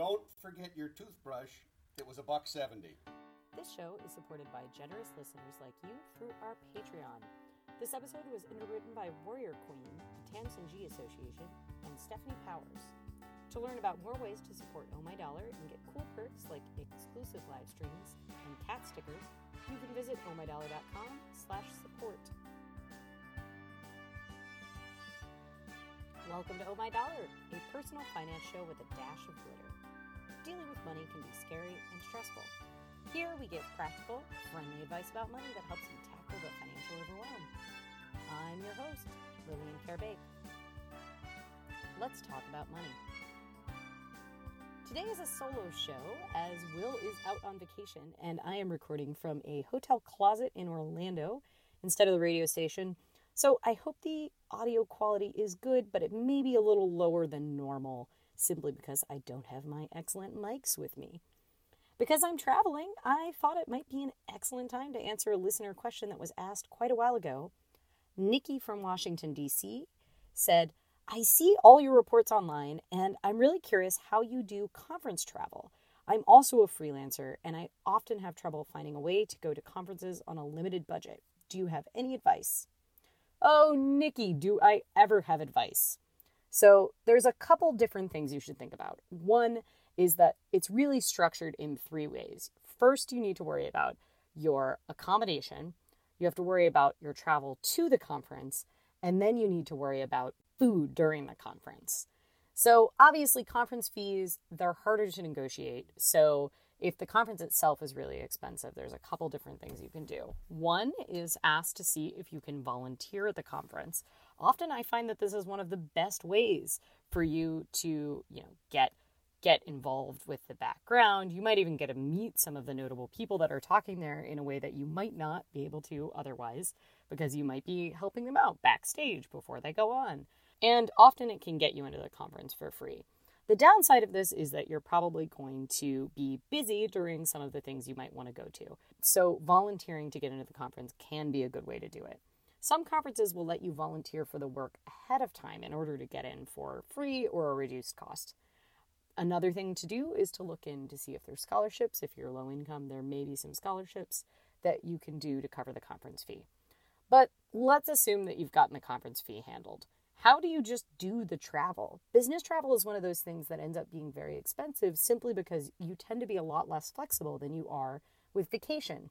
Don't forget your toothbrush. It was a buck seventy. This show is supported by generous listeners like you through our Patreon. This episode was underwritten by Warrior Queen, the Tamsin G Association, and Stephanie Powers. To learn about more ways to support Oh My Dollar and get cool perks like exclusive live streams and cat stickers, you can visit ohmydollar.com slash support. Welcome to Oh My Dollar, a personal finance show with a dash of glitter. Dealing with money can be scary and stressful. Here we give practical, friendly advice about money that helps you tackle the financial overwhelm. I'm your host, Lillian Karabaic. Let's talk about money. Today is a solo show as Will is out on vacation and I am recording from a hotel closet in Orlando instead of the radio station. So I hope the audio quality is good, but it may be a little lower than normal simply because I don't have my excellent mics with me. Because I'm traveling, I thought it might be an excellent time to answer a listener question that was asked quite a while ago. Nikki from Washington, D.C. said, I see all your reports online, and I'm really curious how you do conference travel. I'm also a freelancer, and I often have trouble finding a way to go to conferences on a limited budget. Do you have any advice? Oh, Nikki, do I ever have advice? So, there's a couple different things you should think about. One is that it's really structured in three ways. First, you need to worry about your accommodation, you have to worry about your travel to the conference, and then you need to worry about food during the conference. So, obviously, conference fees, they're harder to negotiate. So, if the conference itself is really expensive, there's a couple different things you can do. One is ask to see if you can volunteer at the conference. Often I find that this is one of the best ways for you to, you know, get get involved with the background. You might even get to meet some of the notable people that are talking there in a way that you might not be able to otherwise because you might be helping them out backstage before they go on. And often it can get you into the conference for free. The downside of this is that you're probably going to be busy during some of the things you might want to go to. So, volunteering to get into the conference can be a good way to do it. Some conferences will let you volunteer for the work ahead of time in order to get in for free or a reduced cost. Another thing to do is to look in to see if there's scholarships. If you're low income, there may be some scholarships that you can do to cover the conference fee. But let's assume that you've gotten the conference fee handled. How do you just do the travel? Business travel is one of those things that ends up being very expensive simply because you tend to be a lot less flexible than you are with vacation.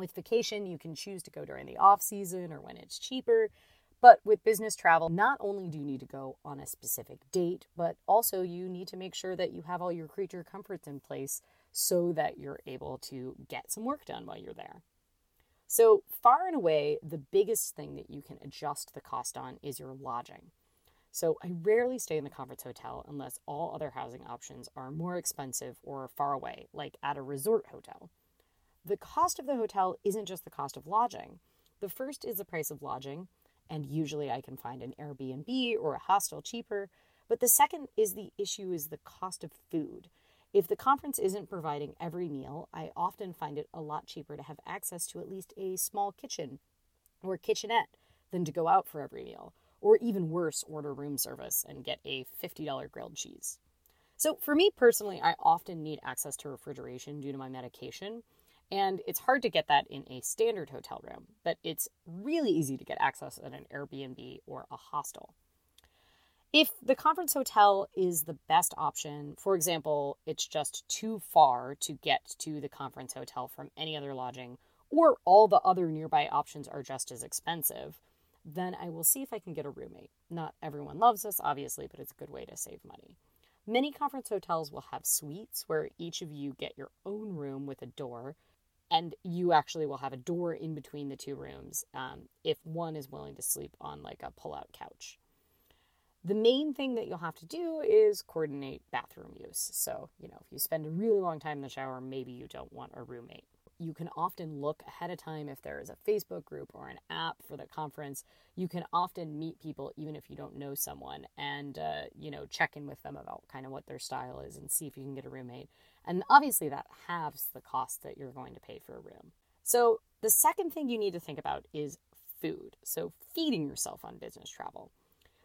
With vacation, you can choose to go during the off season or when it's cheaper. But with business travel, not only do you need to go on a specific date, but also you need to make sure that you have all your creature comforts in place so that you're able to get some work done while you're there. So, far and away, the biggest thing that you can adjust the cost on is your lodging. So, I rarely stay in the conference hotel unless all other housing options are more expensive or far away, like at a resort hotel. The cost of the hotel isn't just the cost of lodging. The first is the price of lodging, and usually I can find an Airbnb or a hostel cheaper. But the second is the issue is the cost of food. If the conference isn't providing every meal, I often find it a lot cheaper to have access to at least a small kitchen or kitchenette than to go out for every meal, or even worse, order room service and get a $50 grilled cheese. So, for me personally, I often need access to refrigeration due to my medication, and it's hard to get that in a standard hotel room, but it's really easy to get access at an Airbnb or a hostel. If the conference hotel is the best option, for example, it's just too far to get to the conference hotel from any other lodging, or all the other nearby options are just as expensive, then I will see if I can get a roommate. Not everyone loves this, obviously, but it's a good way to save money. Many conference hotels will have suites where each of you get your own room with a door, and you actually will have a door in between the two rooms um, if one is willing to sleep on like a pull out couch. The main thing that you'll have to do is coordinate bathroom use. So, you know, if you spend a really long time in the shower, maybe you don't want a roommate. You can often look ahead of time if there is a Facebook group or an app for the conference. You can often meet people even if you don't know someone and, uh, you know, check in with them about kind of what their style is and see if you can get a roommate. And obviously, that halves the cost that you're going to pay for a room. So, the second thing you need to think about is food. So, feeding yourself on business travel.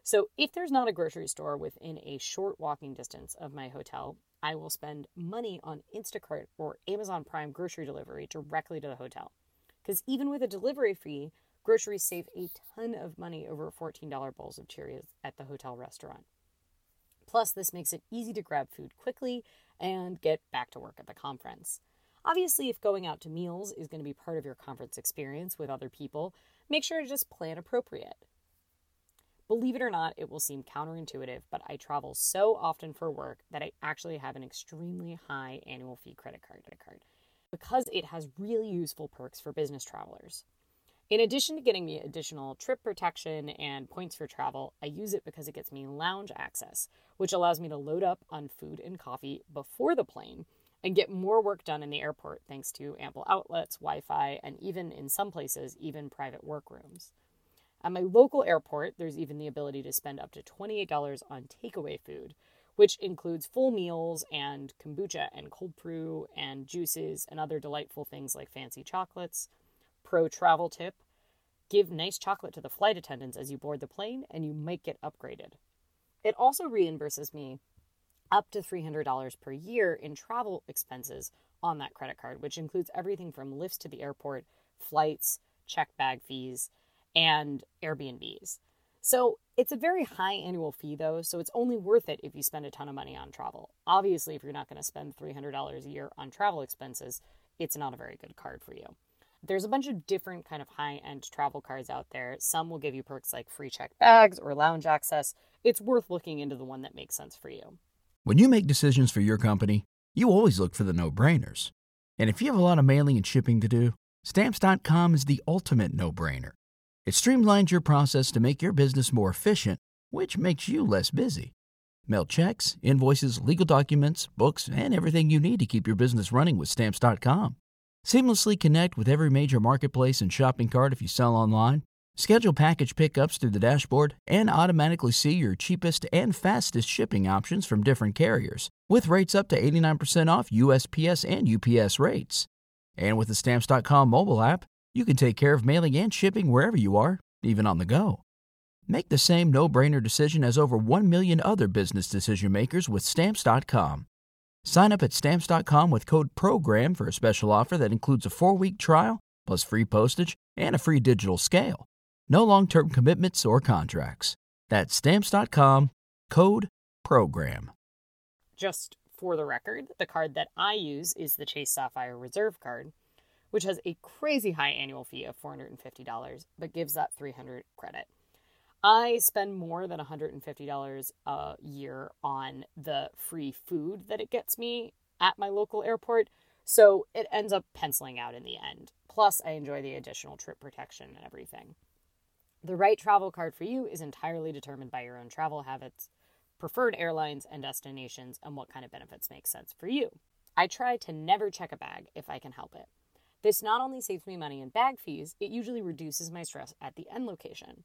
So, if there's not a grocery store within a short walking distance of my hotel, I will spend money on Instacart or Amazon Prime grocery delivery directly to the hotel. Because even with a delivery fee, groceries save a ton of money over $14 bowls of Cheerios at the hotel restaurant. Plus, this makes it easy to grab food quickly and get back to work at the conference. Obviously, if going out to meals is going to be part of your conference experience with other people, make sure to just plan appropriate. Believe it or not, it will seem counterintuitive, but I travel so often for work that I actually have an extremely high annual fee credit card because it has really useful perks for business travelers. In addition to getting me additional trip protection and points for travel, I use it because it gets me lounge access, which allows me to load up on food and coffee before the plane and get more work done in the airport thanks to ample outlets, Wi Fi, and even in some places, even private workrooms. At my local airport, there's even the ability to spend up to $28 on takeaway food, which includes full meals and kombucha and cold brew and juices and other delightful things like fancy chocolates. Pro travel tip give nice chocolate to the flight attendants as you board the plane, and you might get upgraded. It also reimburses me up to $300 per year in travel expenses on that credit card, which includes everything from lifts to the airport, flights, check bag fees, and Airbnbs. So it's a very high annual fee though, so it's only worth it if you spend a ton of money on travel. Obviously, if you're not going to spend $300 a year on travel expenses, it's not a very good card for you. There's a bunch of different kind of high-end travel cards out there. Some will give you perks like free check bags or lounge access. It's worth looking into the one that makes sense for you. When you make decisions for your company, you always look for the no-brainers. And if you have a lot of mailing and shipping to do, stamps.com is the ultimate no-brainer. It streamlines your process to make your business more efficient, which makes you less busy. Mail checks, invoices, legal documents, books, and everything you need to keep your business running with Stamps.com. Seamlessly connect with every major marketplace and shopping cart if you sell online. Schedule package pickups through the dashboard and automatically see your cheapest and fastest shipping options from different carriers, with rates up to 89% off USPS and UPS rates. And with the Stamps.com mobile app, you can take care of mailing and shipping wherever you are, even on the go. Make the same no brainer decision as over 1 million other business decision makers with Stamps.com. Sign up at Stamps.com with code PROGRAM for a special offer that includes a four week trial, plus free postage and a free digital scale. No long term commitments or contracts. That's Stamps.com, code PROGRAM. Just for the record, the card that I use is the Chase Sapphire Reserve card which has a crazy high annual fee of $450, but gives that 300 credit. I spend more than $150 a year on the free food that it gets me at my local airport, so it ends up penciling out in the end. Plus, I enjoy the additional trip protection and everything. The right travel card for you is entirely determined by your own travel habits, preferred airlines and destinations, and what kind of benefits make sense for you. I try to never check a bag if I can help it. This not only saves me money in bag fees, it usually reduces my stress at the end location.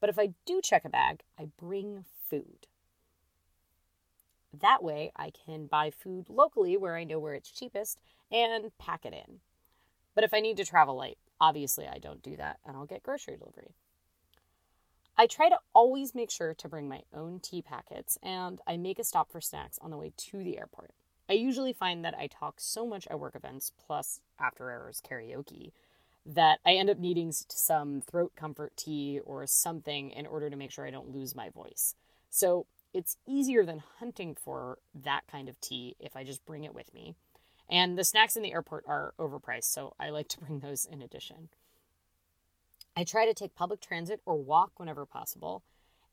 But if I do check a bag, I bring food. That way, I can buy food locally where I know where it's cheapest and pack it in. But if I need to travel light, obviously I don't do that and I'll get grocery delivery. I try to always make sure to bring my own tea packets and I make a stop for snacks on the way to the airport. I usually find that I talk so much at work events, plus after hours karaoke, that I end up needing some throat comfort tea or something in order to make sure I don't lose my voice. So it's easier than hunting for that kind of tea if I just bring it with me. And the snacks in the airport are overpriced, so I like to bring those in addition. I try to take public transit or walk whenever possible.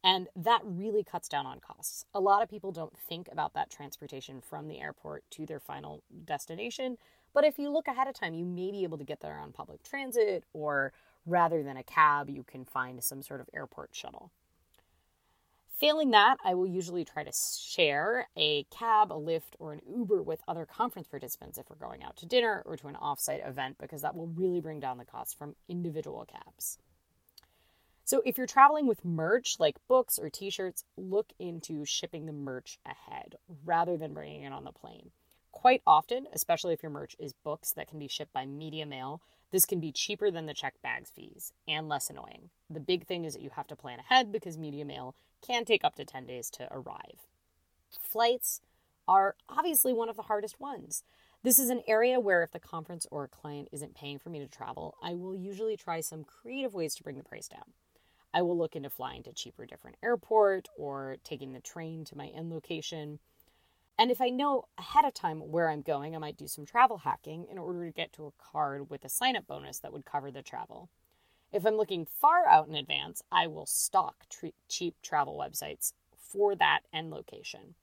And that really cuts down on costs. A lot of people don't think about that transportation from the airport to their final destination. But if you look ahead of time, you may be able to get there on public transit, or rather than a cab, you can find some sort of airport shuttle. Failing that, I will usually try to share a cab, a Lyft, or an Uber with other conference participants if we're going out to dinner or to an offsite event because that will really bring down the cost from individual cabs. So if you're traveling with merch like books or t shirts, look into shipping the merch ahead rather than bringing it on the plane. Quite often, especially if your merch is books that can be shipped by media mail, This can be cheaper than the checked bags fees and less annoying. The big thing is that you have to plan ahead because media mail can take up to 10 days to arrive. Flights are obviously one of the hardest ones. This is an area where if the conference or client isn't paying for me to travel, I will usually try some creative ways to bring the price down. I will look into flying to cheaper different airport or taking the train to my end location. And if I know ahead of time where I'm going, I might do some travel hacking in order to get to a card with a sign up bonus that would cover the travel. If I'm looking far out in advance, I will stock cheap travel websites for that end location.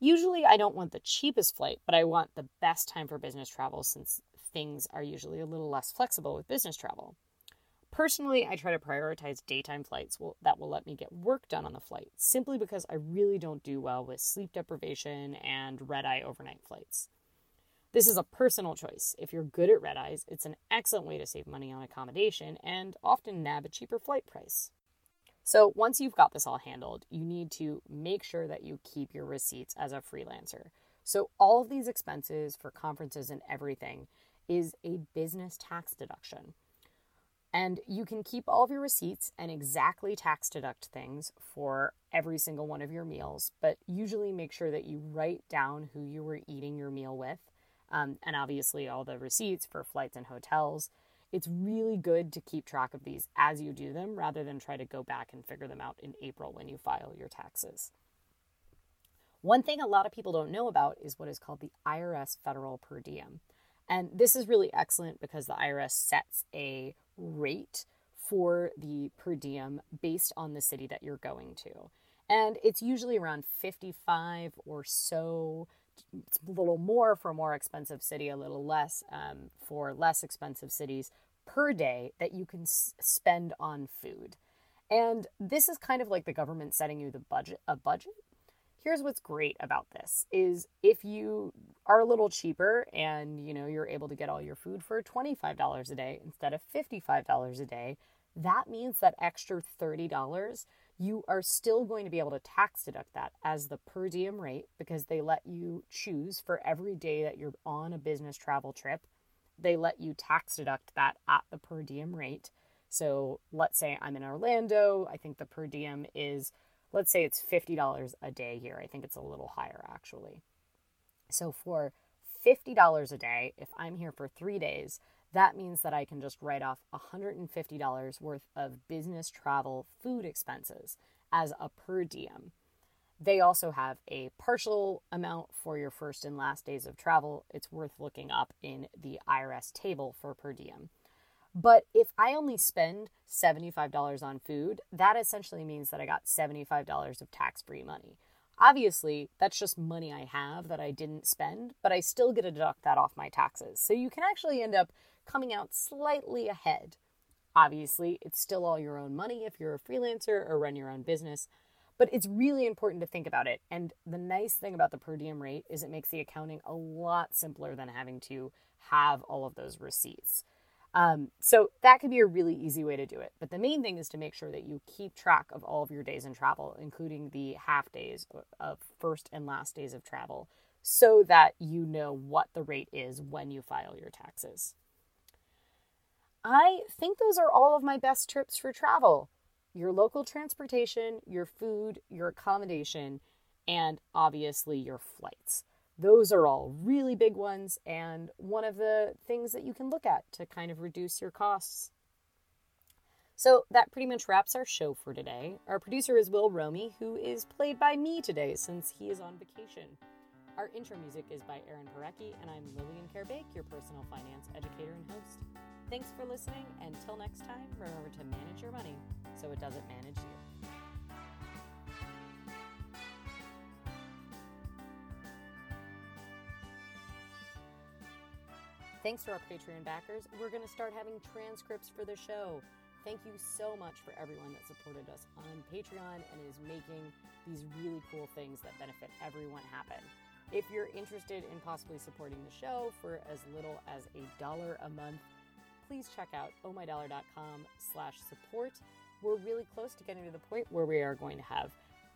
Usually, I don't want the cheapest flight, but I want the best time for business travel since things are usually a little less flexible with business travel. Personally, I try to prioritize daytime flights that will let me get work done on the flight, simply because I really don't do well with sleep deprivation and red eye overnight flights. This is a personal choice. If you're good at red eyes, it's an excellent way to save money on accommodation and often nab a cheaper flight price. So, once you've got this all handled, you need to make sure that you keep your receipts as a freelancer. So, all of these expenses for conferences and everything is a business tax deduction. And you can keep all of your receipts and exactly tax deduct things for every single one of your meals, but usually make sure that you write down who you were eating your meal with, um, and obviously all the receipts for flights and hotels. It's really good to keep track of these as you do them rather than try to go back and figure them out in April when you file your taxes. One thing a lot of people don't know about is what is called the IRS federal per diem. And this is really excellent because the IRS sets a rate for the per diem based on the city that you're going to. And it's usually around 55 or so. It's a little more for a more expensive city, a little less um, for less expensive cities per day that you can s- spend on food. And this is kind of like the government setting you the budget a budget here's what's great about this is if you are a little cheaper and you know you're able to get all your food for $25 a day instead of $55 a day that means that extra $30 you are still going to be able to tax deduct that as the per diem rate because they let you choose for every day that you're on a business travel trip they let you tax deduct that at the per diem rate so let's say i'm in orlando i think the per diem is let's say it's $50 a day here. I think it's a little higher actually. So for $50 a day, if I'm here for three days, that means that I can just write off $150 worth of business travel food expenses as a per diem. They also have a partial amount for your first and last days of travel. It's worth looking up in the IRS table for per diem. But if I only spend $75 on food, that essentially means that I got $75 of tax free money. Obviously, that's just money I have that I didn't spend, but I still get to deduct that off my taxes. So you can actually end up coming out slightly ahead. Obviously, it's still all your own money if you're a freelancer or run your own business, but it's really important to think about it. And the nice thing about the per diem rate is it makes the accounting a lot simpler than having to have all of those receipts. Um, so that could be a really easy way to do it. But the main thing is to make sure that you keep track of all of your days in travel, including the half days of first and last days of travel, so that you know what the rate is when you file your taxes. I think those are all of my best trips for travel your local transportation, your food, your accommodation, and obviously your flights. Those are all really big ones, and one of the things that you can look at to kind of reduce your costs. So that pretty much wraps our show for today. Our producer is Will Romy, who is played by me today since he is on vacation. Our intro music is by Aaron Parecki, and I'm Lillian Karabaic, your personal finance educator and host. Thanks for listening. And till next time, remember to manage your money so it doesn't manage you. Thanks to our Patreon backers, we're going to start having transcripts for the show. Thank you so much for everyone that supported us on Patreon and is making these really cool things that benefit everyone happen. If you're interested in possibly supporting the show for as little as a dollar a month, please check out ohmydollar.com slash support. We're really close to getting to the point where we are going to have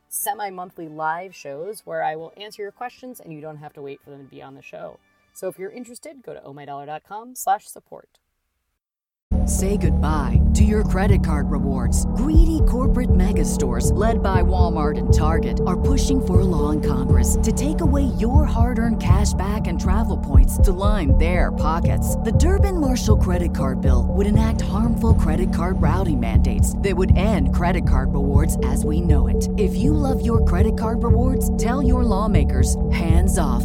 semi-monthly live shows where I will answer your questions and you don't have to wait for them to be on the show. So if you're interested, go to ohmydollar.com slash support. Say goodbye to your credit card rewards. Greedy corporate mega stores, led by Walmart and Target, are pushing for a law in Congress to take away your hard earned cash back and travel points to line their pockets. The Durbin Marshall credit card bill would enact harmful credit card routing mandates that would end credit card rewards as we know it. If you love your credit card rewards, tell your lawmakers hands off